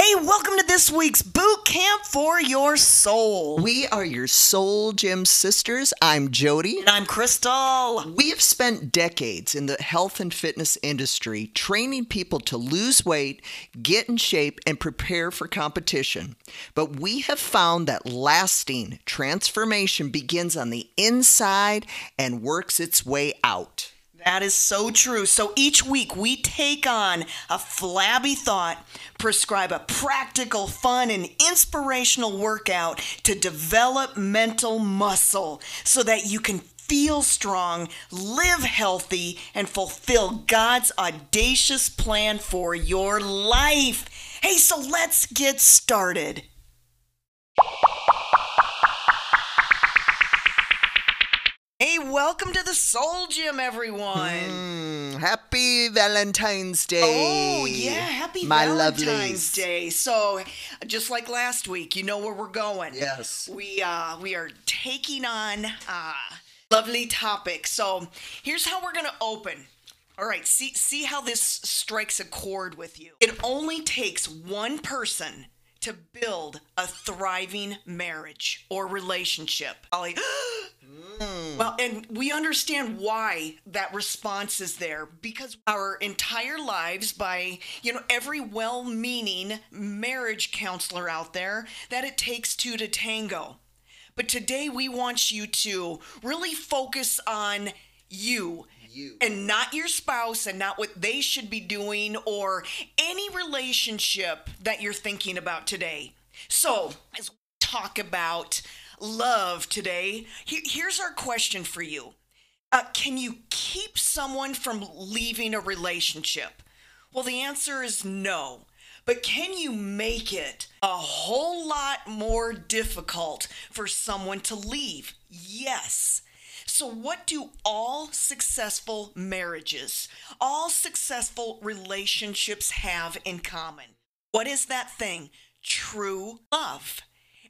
Hey, welcome to this week's boot camp for your soul. We are your Soul Gym sisters. I'm Jody. And I'm Crystal. We have spent decades in the health and fitness industry training people to lose weight, get in shape, and prepare for competition. But we have found that lasting transformation begins on the inside and works its way out. That is so true. So each week we take on a flabby thought, prescribe a practical, fun, and inspirational workout to develop mental muscle so that you can feel strong, live healthy, and fulfill God's audacious plan for your life. Hey, so let's get started. Hey, welcome to the Soul Gym, everyone. Mm, happy Valentine's Day. Oh, yeah, happy My Valentine's lovelies. Day. So, just like last week, you know where we're going. Yes. We uh we are taking on uh lovely topic. So, here's how we're going to open. All right, see see how this strikes a chord with you. It only takes one person to build a thriving marriage or relationship. Ollie, Well, and we understand why that response is there because our entire lives, by you know every well-meaning marriage counselor out there, that it takes two to tango. But today we want you to really focus on you. You. And not your spouse and not what they should be doing or any relationship that you're thinking about today. So, as we talk about love today, here's our question for you uh, Can you keep someone from leaving a relationship? Well, the answer is no. But can you make it a whole lot more difficult for someone to leave? Yes. So, what do all successful marriages, all successful relationships have in common? What is that thing? True love.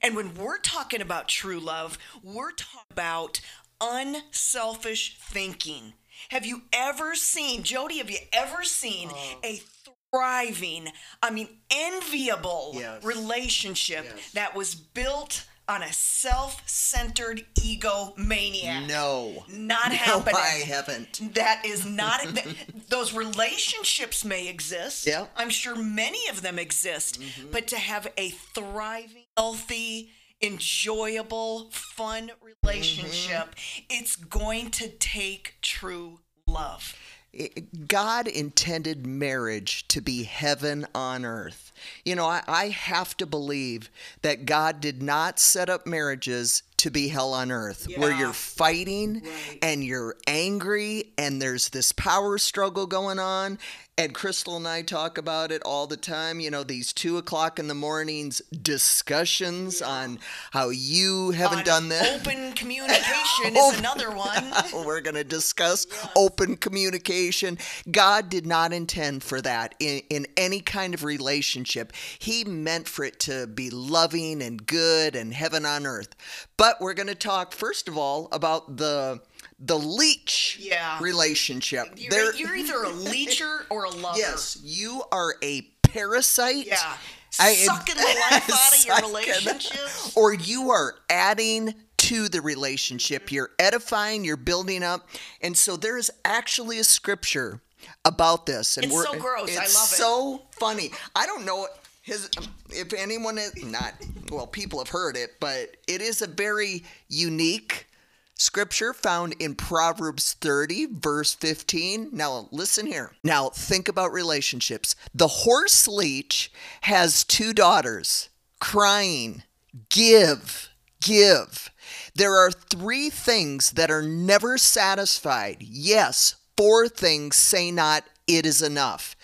And when we're talking about true love, we're talking about unselfish thinking. Have you ever seen, Jody, have you ever seen a thriving, I mean, enviable Yes. relationship Yes. that was built on a self centered ego maniac? No. Not No, happening. I haven't. That is not. th- those relationships may exist. Yeah. Mm-hmm. I'm sure many of them exist. But to have a thriving, healthy, enjoyable, fun relationship, Mm-hmm. it's going to take true love. God intended marriage to be heaven on earth. You know, I, I have to believe that God did not set up marriages to be hell on earth, where you're fighting Right. and you're angry and there's this power struggle going on. And Crystal and I talk about it all the time. You know, these two o'clock in the mornings discussions on how you haven't On done this. Open communication is another one. We're going to discuss open communication. God did not intend for that in, in any kind of relationship. He meant for it to be loving and good and heaven on earth. But we're going to talk first of all about the the leech Yeah. relationship. You're, you're either a leecher or a lover. yes, you are a parasite. Yeah. I- Sucking the life out of your relationship. Or you are adding to the relationship. You're edifying, you're building up. And so there is actually a scripture about this. And It's we're, so gross. I It's love it. so funny. I don't know his if anyone is not well, people have heard it, but it is a very unique Scripture found in Proverbs 30, verse 15. Now, listen here. Now, think about relationships. The horse leech has two daughters crying, Give, give. There are three things that are never satisfied. Yes, four things say not, It is enough.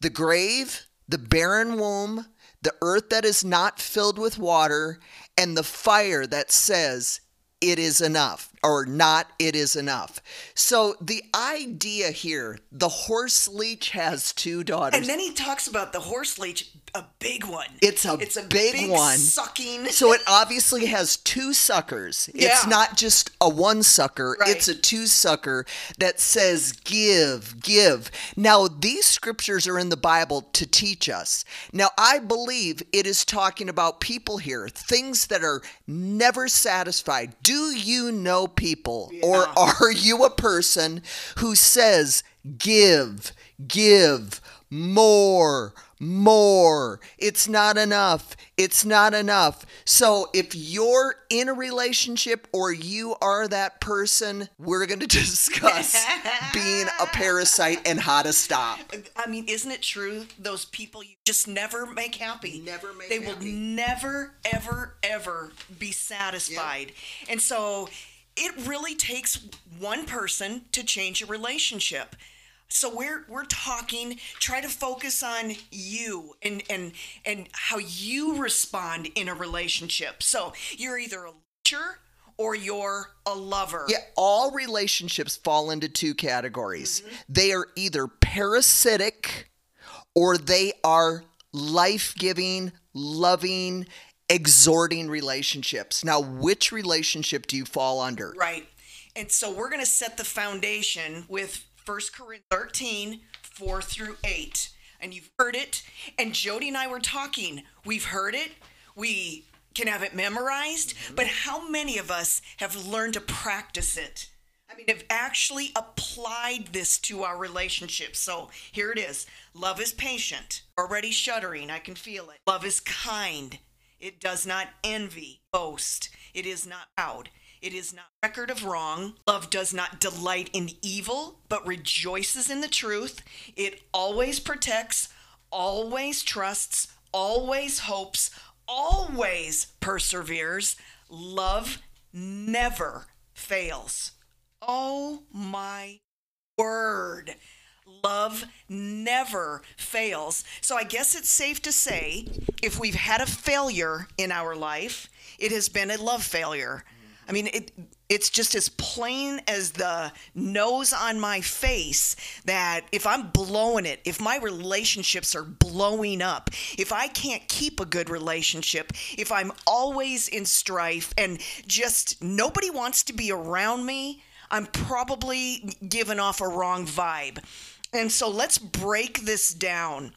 The grave, the barren womb, the earth that is not filled with water, and the fire that says, it is enough or not it is enough. So the idea here the horse leech has two daughters. And then he talks about the horse leech a big one. It's a it's a big one. Sucking. So it obviously has two suckers. It's not just a one sucker, Right. it's a two sucker that says give, give. Now, these scriptures are in the Bible to teach us. Now, I believe it is talking about people here, things that are never satisfied. Do you know people or are you a person who says give, give, more, more. It's not enough. It's not enough. So if you're in a relationship or you are that person, we're going to discuss being a parasite and how to stop. I mean, isn't it true? Those people you just never make happy. Never make They will never, ever, ever be satisfied. And so it really takes one person to change a relationship. So we're we're talking. Try to focus on you and and and how you respond in a relationship. So you're either a leecher or you're a lover. Yeah, all relationships fall into two categories. Mm-hmm. They are either parasitic or they are life giving, loving, exhorting relationships. Now, which relationship do you fall under? Right. And so we're going to set the foundation with 1 Corinthians 13, 4 through 8. And you've heard it. And Jody and I were talking. We've heard it. We can have it memorized. Mm-hmm. But how many of us have learned to practice it? I mean, have actually applied this to our relationships. So here it is Love is patient, already shuddering. I can feel it. Love is kind. It does not envy, boast. It is not proud. It is not record of wrong. Love does not delight in evil, but rejoices in the truth. It always protects, always trusts, always hopes, always perseveres. Love never fails. Oh my word. Love never fails. So I guess it's safe to say if we've had a failure in our life, it has been a love failure. I mean, it it's just as plain as the nose on my face that if I'm blowing it, if my relationships are blowing up, if I can't keep a good relationship, if I'm always in strife and just nobody wants to be around me, I'm probably giving off a wrong vibe. And so let's break this down.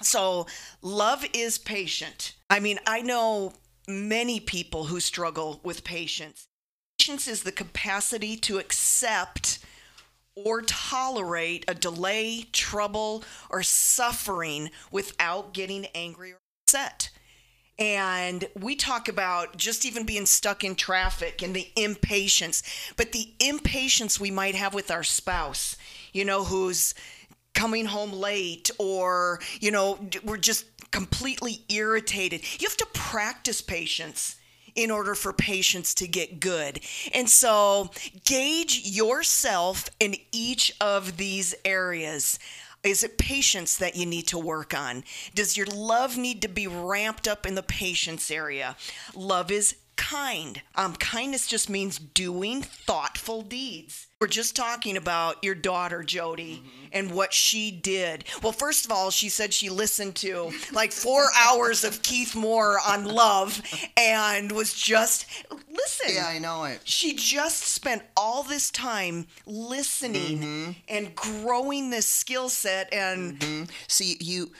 So, love is patient. I mean, I know many people who struggle with patience. Patience is the capacity to accept or tolerate a delay, trouble, or suffering without getting angry or upset. And we talk about just even being stuck in traffic and the impatience, but the impatience we might have with our spouse, you know, who's coming home late or, you know, we're just completely irritated. You have to practice patience in order for patience to get good. And so gauge yourself in each of these areas. Is it patience that you need to work on? Does your love need to be ramped up in the patience area? Love is kind. Um, kindness just means doing thoughtful deeds. We're just talking about your daughter, Jody, and what she did. Well, first of all, she said she listened to like four hours of Keith Moore on love and was just, listen. Yeah, I know it. She just spent all this time listening mm-hmm. and growing this skill set and mm-hmm. See, you.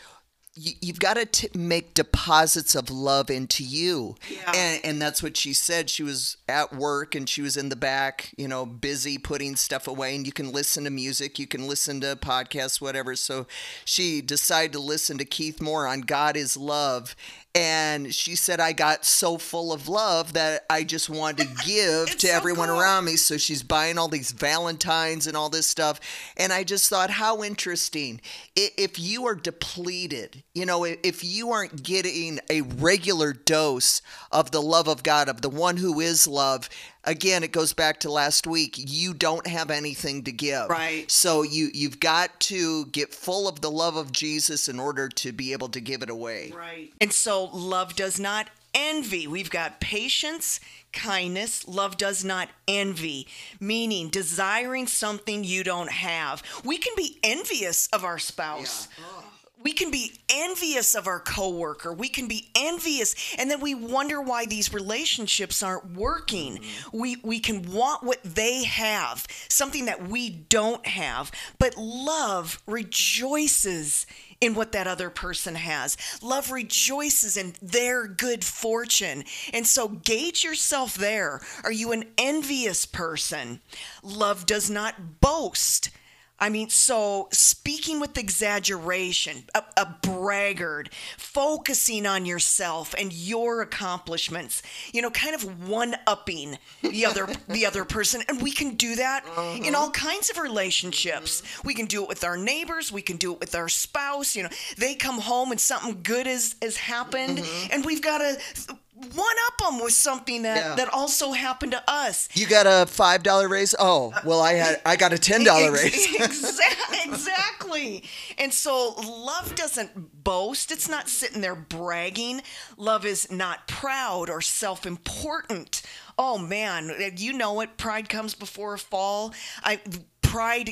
You, you've got to t- make deposits of love into you. Yeah. And, and that's what she said. She was at work and she was in the back, you know, busy putting stuff away. And you can listen to music, you can listen to podcasts, whatever. So she decided to listen to Keith Moore on God is Love. And she said, I got so full of love that I just wanted to give to so everyone cool. around me. So she's buying all these Valentines and all this stuff. And I just thought, how interesting. If you are depleted, you know, if you aren't getting a regular dose of the love of God, of the one who is love, again, it goes back to last week. You don't have anything to give. Right. So you, you've got to get full of the love of Jesus in order to be able to give it away. Right. And so love does not envy. We've got patience, kindness. Love does not envy, meaning desiring something you don't have. We can be envious of our spouse. Oh. We can be envious of our coworker. We can be envious, and then we wonder why these relationships aren't working. Mm-hmm. We we can want what they have, something that we don't have. But love rejoices in what that other person has. Love rejoices in their good fortune. And so gauge yourself there. Are you an envious person? Love does not boast. I mean, so speaking with exaggeration, a, a, braggart, focusing on yourself and your accomplishments, you know, kind of one upping the other the other person, and we can do that uh-huh. in all kinds of relationships. We can do it with our neighbors. We can do it with our spouse. You know, they come home and something good has has happened, mm-hmm. and we've got to one up them with something that yeah. that also happened to us. You got a five dollar raise. Oh, well, I had I got a ten dollar raise. exactly, exactly. And so love doesn't boast. It's not sitting there bragging. Love is not proud or self important. Oh man, you know it. Pride comes before a fall. I pride.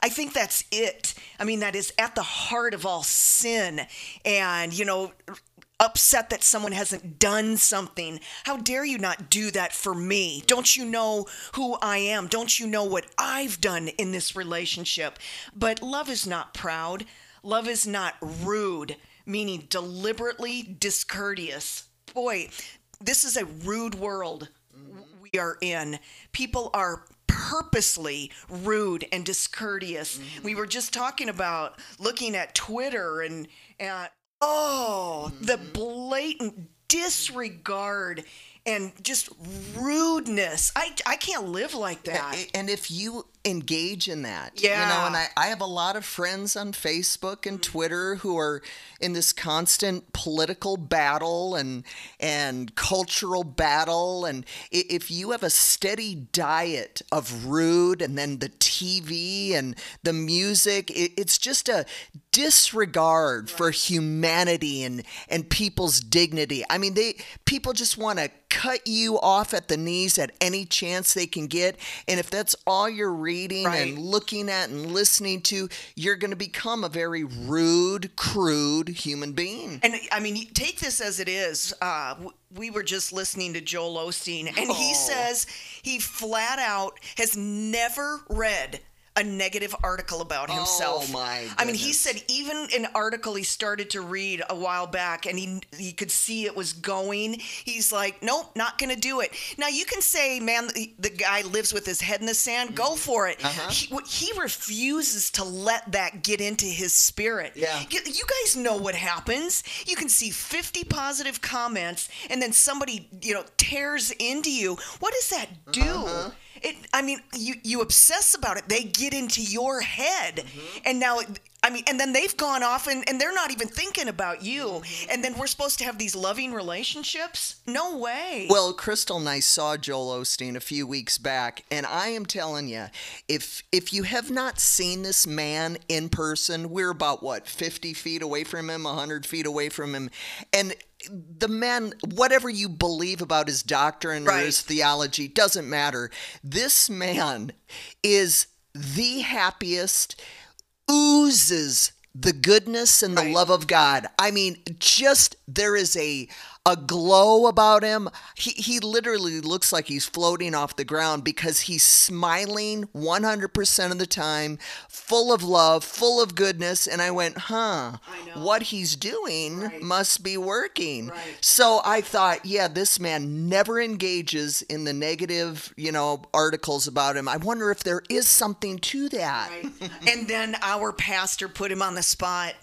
I think that's it. I mean, that is at the heart of all sin. And, you know, upset that someone hasn't done something. How dare you not do that for me? Don't you know who I am? Don't you know what I've done in this relationship? But love is not proud. Love is not rude, meaning deliberately discourteous. Boy, this is a rude world we are in. People are purposely rude and discourteous. Mm-hmm. We were just talking about looking at Twitter and at Oh, the mm-hmm. blatant disregard and just rudeness. I, I can't live like that. And if you engage in that. Yeah. You know, and I, I have a lot of friends on Facebook and mm-hmm. Twitter who are in this constant political battle and and cultural battle. And if you have a steady diet of rude and then the TV and the music, it, it's just a disregard for humanity and and people's dignity. I mean, they people just want to cut you off at the knees at any chance they can get. And if that's all you're reading right. and looking at and listening to, you're going to become a very rude, crude human being. And I mean, take this as it is. Uh, we were just listening to Joel Osteen, and oh. he says he flat out has never read a negative article about himself. Oh my! Goodness. I mean, he said even an article he started to read a while back, and he he could see it was going. He's like, nope, not going to do it. Now you can say, man, the, the, guy lives with his head in the sand. Go mm-hmm. for it. Uh-huh. He, he refuses to let that get into his spirit. Yeah. You, you guys know what happens. You can see 50 positive comments, and then somebody you know tears into you. What does that do? Uh-huh it i mean you you obsess about it they get into your head mm-hmm. and now i mean and then they've gone off and, and they're not even thinking about you and then we're supposed to have these loving relationships no way well crystal and i saw joel osteen a few weeks back and i am telling you if if you have not seen this man in person we're about what 50 feet away from him 100 feet away from him and the man, whatever you believe about his doctrine right. or his theology, doesn't matter. This man is the happiest, oozes the goodness and the right. love of God. I mean, just there is a a glow about him. He, he literally looks like he's floating off the ground because he's smiling 100% of the time, full of love, full of goodness. And I went, huh, I what he's doing right. must be working. Right. So I thought, yeah, this man never engages in the negative, you know, articles about him. I wonder if there is something to that. Right. and then our pastor put him on the spot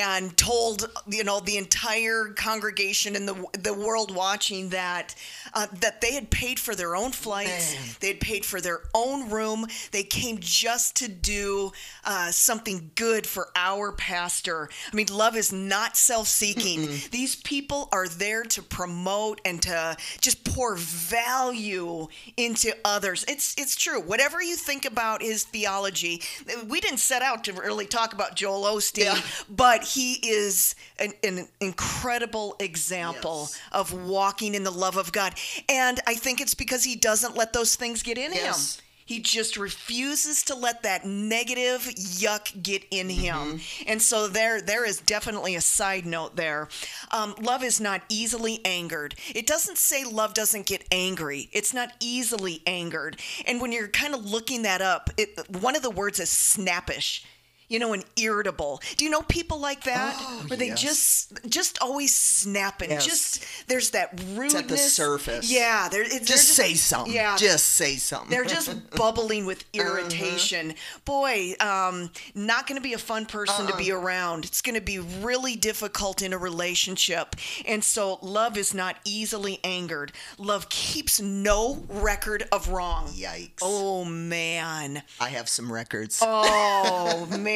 and told you know the entire congregation and the the world watching that uh, that they had paid for their own flights, Man. they had paid for their own room. They came just to do uh, something good for our pastor. I mean, love is not self-seeking. These people are there to promote and to just pour value into others. It's it's true. Whatever you think about his theology, we didn't set out to really talk about Joel Osteen, yeah. but but he is an, an incredible example yes. of walking in the love of God. And I think it's because he doesn't let those things get in yes. him. He just refuses to let that negative yuck get in him. And so there there is definitely a side note there. Um, love is not easily angered. It doesn't say love doesn't get angry. It's not easily angered. And when you're kind of looking that up, it, one of the words is snappish you know, and irritable. Do you know people like that? Oh, Where they yes. just just always snapping. Yes. Just there's that rudeness. at the surface. Yeah, they're Just say something. Yeah, Just say something. they're just bubbling with Uh-huh. irritation. Boy, um, not going to be a fun person to be Uh-uh. around. It's going to be really difficult in a relationship. And so, love is not easily angered. Love keeps no record of wrong. Yikes. Oh man. I have some records. Oh man,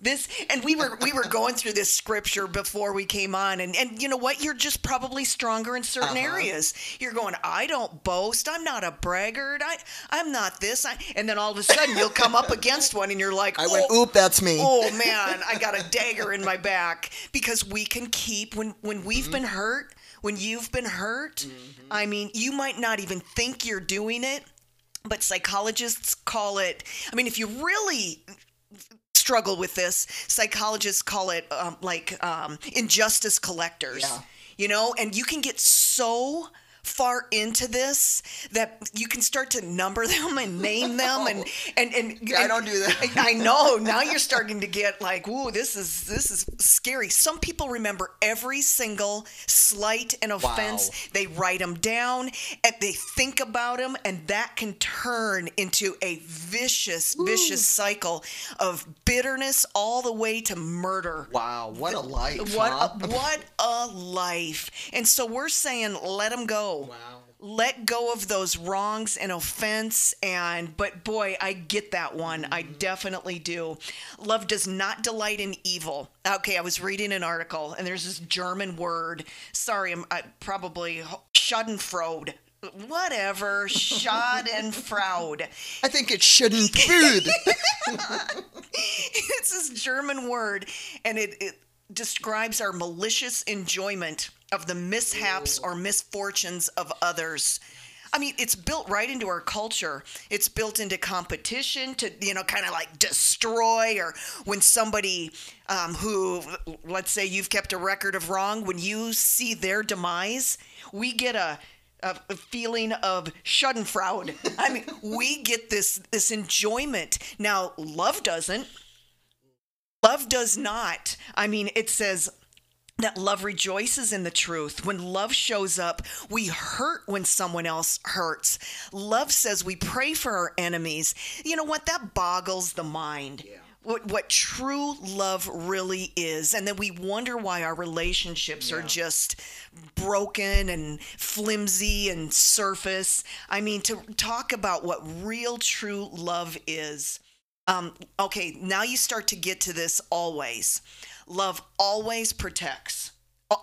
this and we were we were going through this scripture before we came on, and and you know what? You're just probably stronger in certain Uh-huh. areas. You're going, I don't boast. I'm not a braggart. I I'm not this. I, and then all of a sudden you'll come up against one, and you're like, I went, oh, oop, that's me. oh man, I got a dagger in my back because we can keep when when we've Mm-hmm. been hurt, when you've been hurt. I mean, you might not even think you're doing it, but psychologists call it. I mean, if you really struggle with this, psychologists call it um, like um, injustice collectors. Yeah. You know, and you can get so far into this that you can start to number them and name them and and and Yeah, I don't do that. I know. Now you're starting to get like, ooh, this is this is scary. Some people remember every single slight and offense. Wow. They write them down and they think about them, and that can turn into a vicious, vicious cycle of bitterness all the way to murder. Wow, what a life. What huh? a, what a life. And so we're saying let them go. Wow. Let go of those wrongs and offense and but boy, I get that one. I Mm-hmm. definitely do. Love does not delight in evil. Okay, I was reading an article and there's this German word. Sorry, I'm I, probably Schadenfreude. Whatever, Schadenfreude. I think it shouldn't food. it's this German word, and it, it describes our malicious enjoyment of the mishaps or misfortunes of others. I mean, it's built right into our culture. It's built into competition to, you know, kind of like destroy, or when somebody um, who, let's say you've kept a record of wrong, when you see their demise, we get a, a, feeling of schadenfreude. I mean, we get this this enjoyment. Now, love doesn't. Love does not. I mean, it says that love rejoices in the truth. When love shows up, we hurt when someone else hurts. Love says we pray for our enemies. You know what? That boggles the mind. What, what true love really is. And then we wonder why our relationships are just broken and flimsy and surface. I mean, to talk about what real true love is. Um, okay, now you start to get to this always. Love always protects.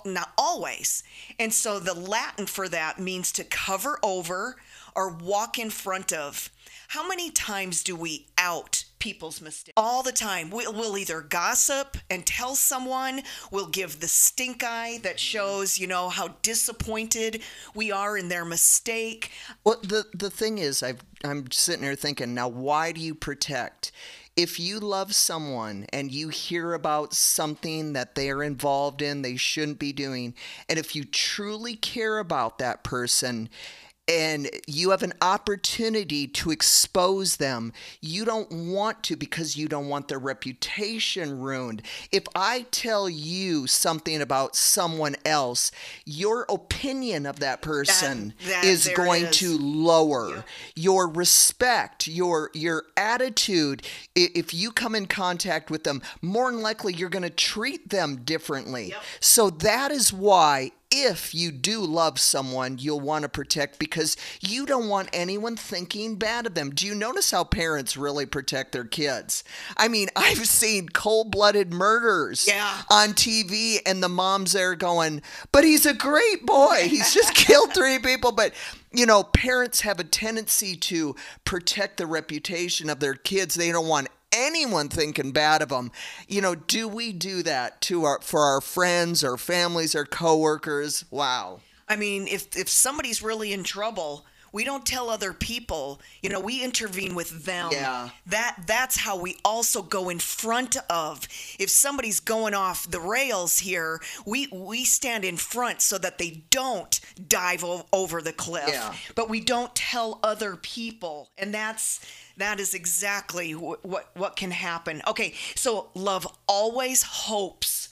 Not always. And so the Latin for that means to cover over or walk in front of. How many times do we out people's mistakes? All the time. We'll, we'll either gossip and tell someone, we'll give the stink eye that shows, you know, how disappointed we are in their mistake. Well, the the thing is, I've I'm sitting here thinking now, why do you protect? If you love someone and you hear about something that they are involved in, they shouldn't be doing, and if you truly care about that person, and you have an opportunity to expose them, you don't want to because you don't want their reputation ruined. If I tell you something about someone else, your opinion of that person that- is going is. to lower your respect, your your attitude. If you come in contact with them, more than likely you're going to treat them differently. So that is why if you do love someone, you'll want to protect because you don't want anyone thinking bad of them. Do you notice how parents really protect their kids? I mean, I've seen cold blooded murders Yeah. on TV, and the mom's there going, But he's a great boy. He's just killed three people. But, you know, parents have a tendency to protect the reputation of their kids. They don't want anyone thinking bad of them. You know, do we do that to our for our friends, our families, our coworkers? Wow. I mean, if if somebody's really in trouble, we don't tell other people you know we intervene with them Yeah. that that's how we also go in front of if somebody's going off the rails here we we stand in front so that they don't dive o- over the cliff Yeah. but we don't tell other people and that's that is exactly wh- what what can happen okay so love always hopes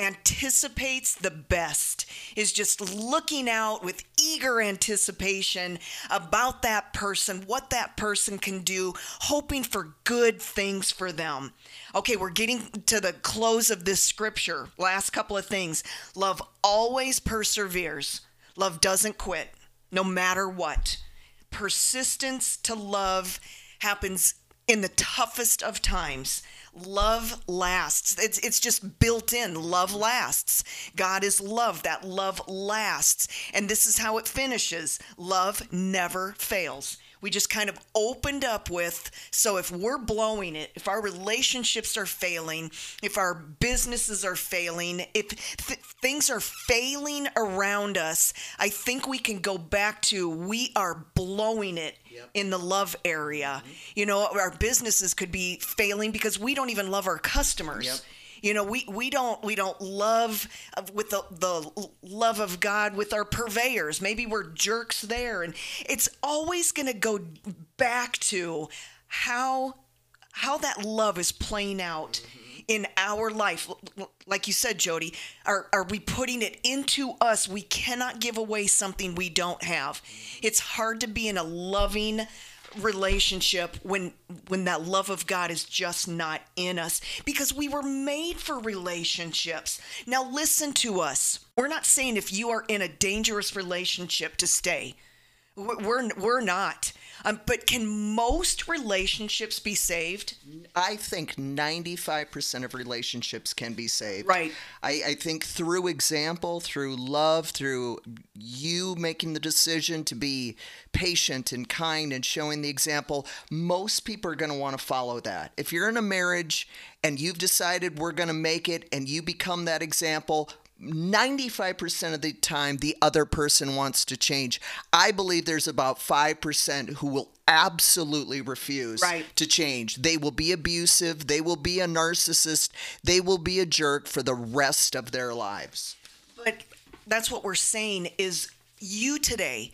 anticipates the best is just looking out with eager anticipation about that person what that person can do hoping for good things for them. Okay we're getting to the close of this scripture. Last couple of things. Love always perseveres. Love doesn't quit no matter what. Persistence to love happens in the toughest of times. Love lasts. It's it's just built in. Love lasts. God is love. That love lasts. And this is how it finishes. Love never fails. We just kind of opened up with so if we're blowing it, if our relationships are failing, if our businesses are failing, if th- things are failing around us, I think we can go back to we are blowing it in the love area. Mm-hmm. You know, our businesses could be failing because we don't even love our customers. Yep. You know, we, we don't we don't love uh, with the the love of God with our purveyors. Maybe we're jerks there, and it's always going to go back to how how that love is playing out in our life. Like you said, Jody, are are we putting it into us? We cannot give away something we don't have. It's hard to be in a loving relationship when when that love of God is just not in us because we were made for relationships. Now listen to us. We're not saying if you are in a dangerous relationship to stay. We're we're, not. Um, but can most relationships be saved? I think 95% of relationships can be saved. Right. I, I think through example, through love, through you making the decision to be patient and kind and showing the example, most people are going to want to follow that. If you're in a marriage and you've decided we're going to make it and you become that example, 95% of the time the other person wants to change. I believe there's about 5% who will absolutely refuse Right. to change. They will be abusive, they will be a narcissist, they will be a jerk for the rest of their lives. But that's what we're saying is you today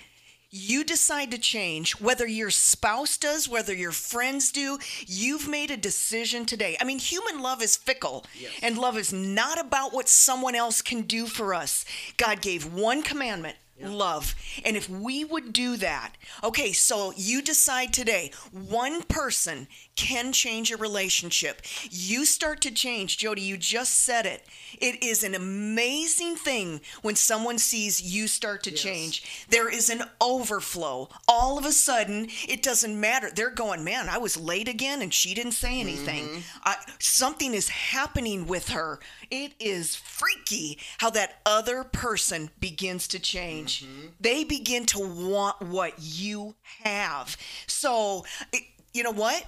you decide to change whether your spouse does whether your friends do you've made a decision today. I mean human love is fickle and love is not about what someone else can do for us. God gave one commandment love. And if we would do that okay so you decide today one person can change a relationship. You start to change. Jody you just said it. It is an amazing thing when someone sees you start to change. There is an overflow. All of a sudden it doesn't matter. They're going man i was late again and she didn't say anything. Mm-hmm. I, something is happening with her. It is freaky how that other person begins to change Mm-hmm. they begin to want what you have so it, you know what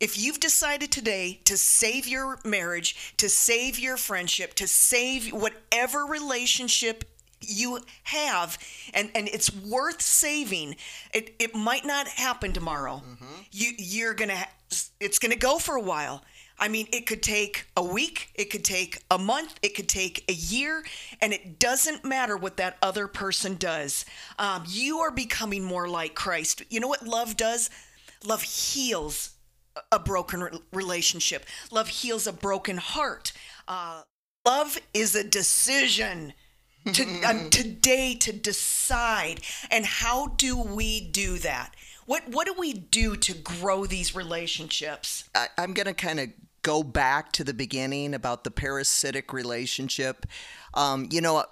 if you've decided today to save your marriage, to save your friendship, to save whatever relationship you have, and, and it's worth saving, it, it might not happen tomorrow. Mm-hmm. You you're gonna it's gonna go for a while. I mean, it could take a week, it could take a month, it could take a year, and it doesn't matter what that other person does. Um, you are becoming more like Christ. You know what love does? Love heals a broken re- relationship. Love heals a broken heart. Uh, love is a decision to um, today to decide. And how do we do that? What what do we do to grow these relationships? I, I'm going to kind of go back to the beginning about the parasitic relationship. Um, you know,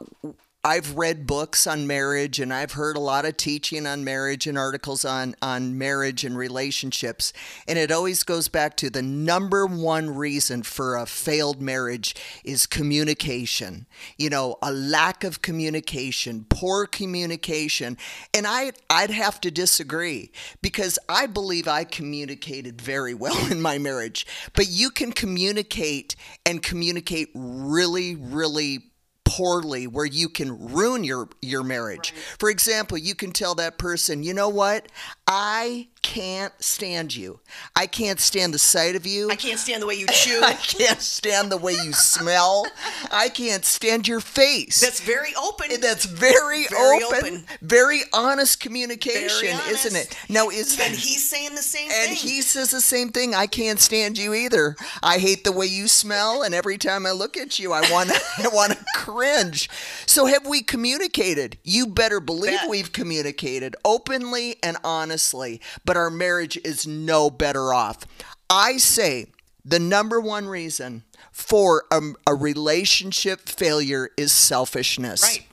I've read books on marriage and I've heard a lot of teaching on marriage and articles on, on marriage and relationships. And it always goes back to the number one reason for a failed marriage is communication. You know, a lack of communication, poor communication. And I, I'd have to disagree because I believe I communicated very well in my marriage. But you can communicate and communicate really, really poorly where you can ruin your your marriage. For example, you can tell that person, "You know what? I can't stand you. I can't stand the sight of you. I can't stand the way you chew. I can't stand the way you smell. I can't stand your face." That's very open. That's very, Very open, open. very honest communication, Very isn't it? Now, is and he's saying the same thing. and thing. he says the same thing. I can't stand you either. I hate the way you smell, and every time I look at you, I want I want to cringe. So have we communicated? You better believe Bet. we've communicated openly and honestly. But our marriage is no better off. I say the number one reason for a, a relationship failure is selfishness. Right.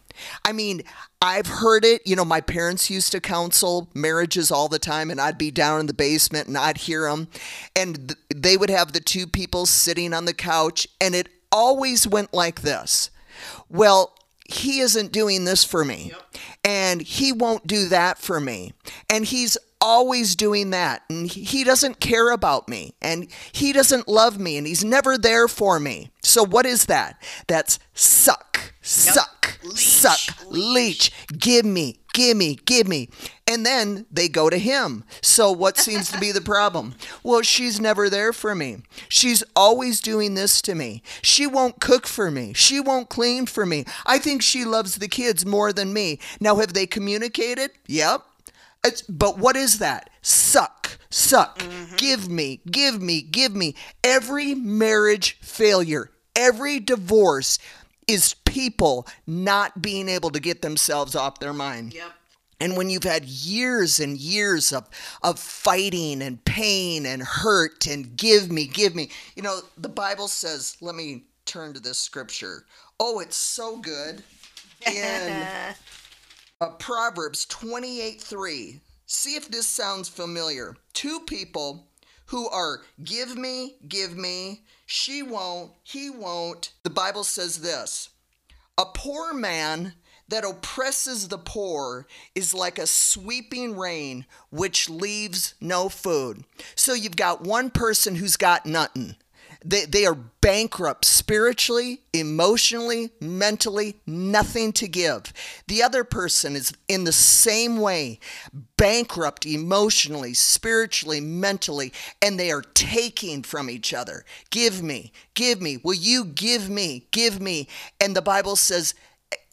I mean, I've heard it. You know, my parents used to counsel marriages all the time, and I'd be down in the basement and I'd hear them. And th- they would have the two people sitting on the couch, and it always went like this Well, he isn't doing this for me, and he won't do that for me, and he's always doing that. And he doesn't care about me and he doesn't love me and he's never there for me. So what is that? That's suck suck Leech, suck leech. Give me give me give me. And then they go to him. So what seems to be the problem? Well she's never there for me. She's always doing this to me. She won't cook for me. She won't clean for me. I think she loves the kids more than me. Now have they communicated? Yep it's, but what is that? Suck, suck. Mm-hmm. Give me, give me, give me. Every marriage failure, every divorce is people not being able to get themselves off their mind. Yep. And when you've had years and years of, of fighting and pain and hurt and give me, give me, you know, the Bible says, let me turn to this scripture. Oh, it's so good. In uh, Proverbs 28 3. See if this sounds familiar. Two people who are give me, give me, she won't, he won't. The Bible says this A poor man that oppresses the poor is like a sweeping rain which leaves no food. So you've got one person who's got nothing. They, they are bankrupt spiritually, emotionally, mentally, nothing to give. The other person is in the same way, bankrupt emotionally, spiritually, mentally, and they are taking from each other. Give me, give me, will you give me, give me? And the Bible says,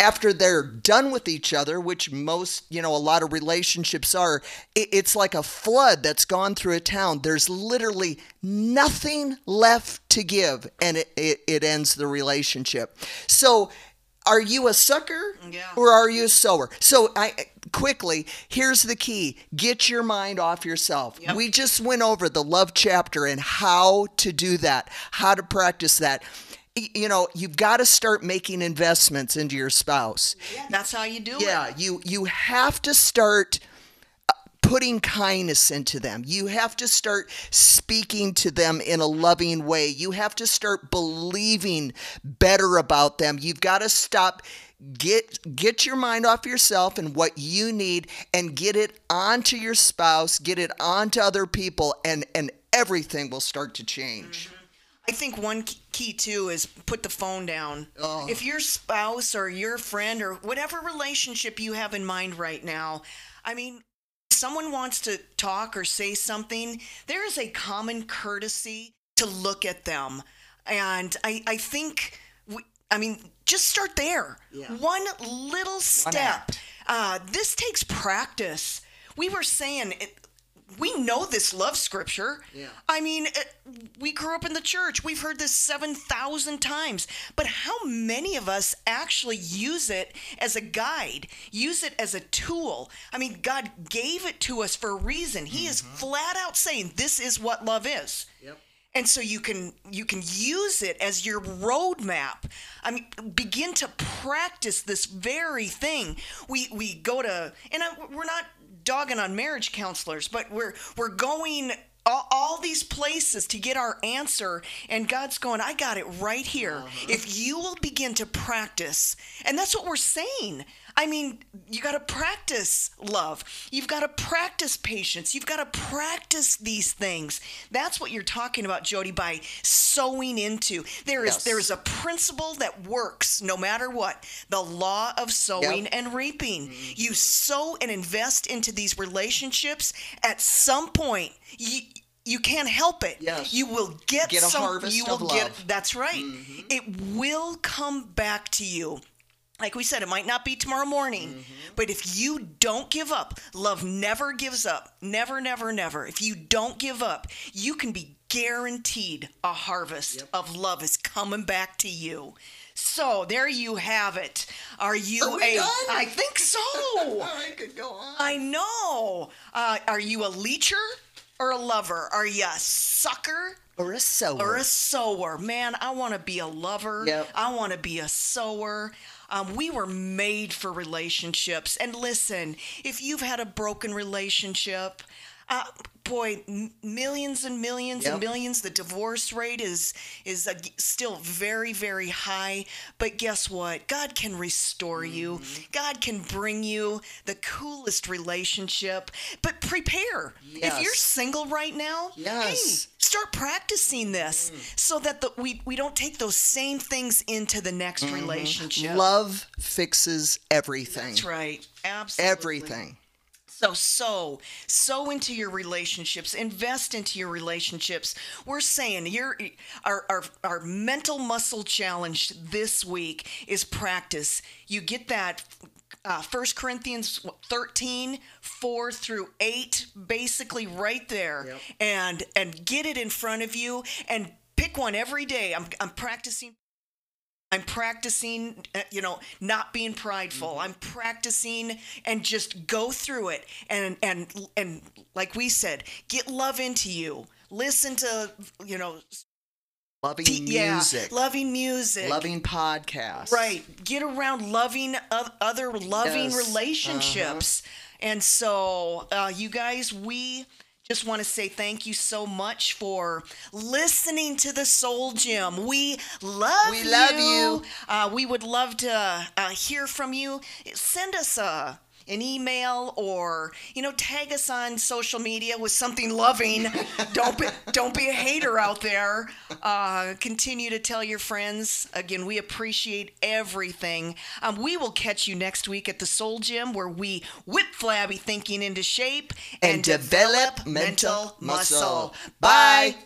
after they're done with each other, which most, you know, a lot of relationships are, it's like a flood that's gone through a town. There's literally nothing left to give, and it, it, it ends the relationship. So, are you a sucker Yeah. or are you a sower? So, I quickly, here's the key get your mind off yourself. Yep. We just went over the love chapter and how to do that, how to practice that. You know, you've got to start making investments into your spouse. That's how you do it. Yeah, you you have to start uh, putting kindness into them. You have to start speaking to them in a loving way. You have to start believing better about them. You've got to stop get get your mind off yourself and what you need and get it onto your spouse, get it onto other people and and everything will start to change. I think one key too is put the phone down. Oh. If your spouse or your friend or whatever relationship you have in mind right now, I mean, someone wants to talk or say something, there is a common courtesy to look at them. And I, I think, we, I mean, just start there. Yeah. One little step. act. Uh, this takes practice. We were saying, it, we know this love scripture. Yeah. I mean, uh, we grew up in the church. We've heard this 7,000 times. But how many of us actually use it as a guide, use it as a tool? I mean, God gave it to us for a reason. He is flat out saying this is what love is. Yep. And so you can you can use it as your roadmap. I mean, begin to practice this very thing. We we go to and I, we're not dogging on marriage counselors, but we're we're going all, all these places to get our answer, and God's going, I got it right here. Uh-huh. If you will begin to practice, and that's what we're saying. I mean, you got to practice love. You've got to practice patience. You've got to practice these things. That's what you're talking about, Jody, by sowing into. There is Yes. there is a principle that works no matter what. The law of sowing Yep. and reaping. You sow and invest into these relationships. At some point, you you can't help it. Yes. You will get, Get a some. harvest you will of get. love. Mm-hmm. That's right. It will come back to you. Like we said, it might not be tomorrow morning, Mm-hmm. but if you don't give up, love never gives up. Never, never, never. If you don't give up, you can be guaranteed a harvest of love is coming back to you. So there you have it. Are you Are we a? done? I think so. I could go on. I know. Uh, are you a leecher or a lover? Are you a sucker Or a sower. or a sower. Man, I want to be a lover. Yep. I want to be a sower. Um, we were made for relationships. And listen, if you've had a broken relationship, uh, boy, m- millions and millions and millions. The divorce rate is is uh, still very very high. But guess what? God can restore you. Mm-hmm. God can bring you the coolest relationship. But prepare. If you're single right now, Yes. hey, start practicing this so that the, we we don't take those same things into the next relationship. Love fixes everything. That's right. Absolutely. Everything. So sow, sow into your relationships, invest into your relationships. We're saying your our, our our mental muscle challenge this week is practice. You get that uh, 1 Corinthians 13, 4 through 8, basically right there. Yep. And and get it in front of you and pick one every day. I'm I'm practicing I'm practicing, uh, you know, not being prideful. I'm practicing and just go through it and and and like we said, get love into you. Listen to, you know, Loving t- yeah, music. loving music. loving podcasts. Right. Get around loving other loving Yes. Uh-huh. relationships. And so, uh, you guys, we just want to say thank you so much for listening to the Soul Gym. We love We you. love you. Uh, we would love to uh, hear from you. Send us a. An email or you know tag us on social media with something loving. don't be don't be a hater out there. Uh, continue to tell your friends. Again, we appreciate everything. Um, we will catch you next week at the Soul Gym where we whip flabby thinking into shape And develop mental muscle. Bye.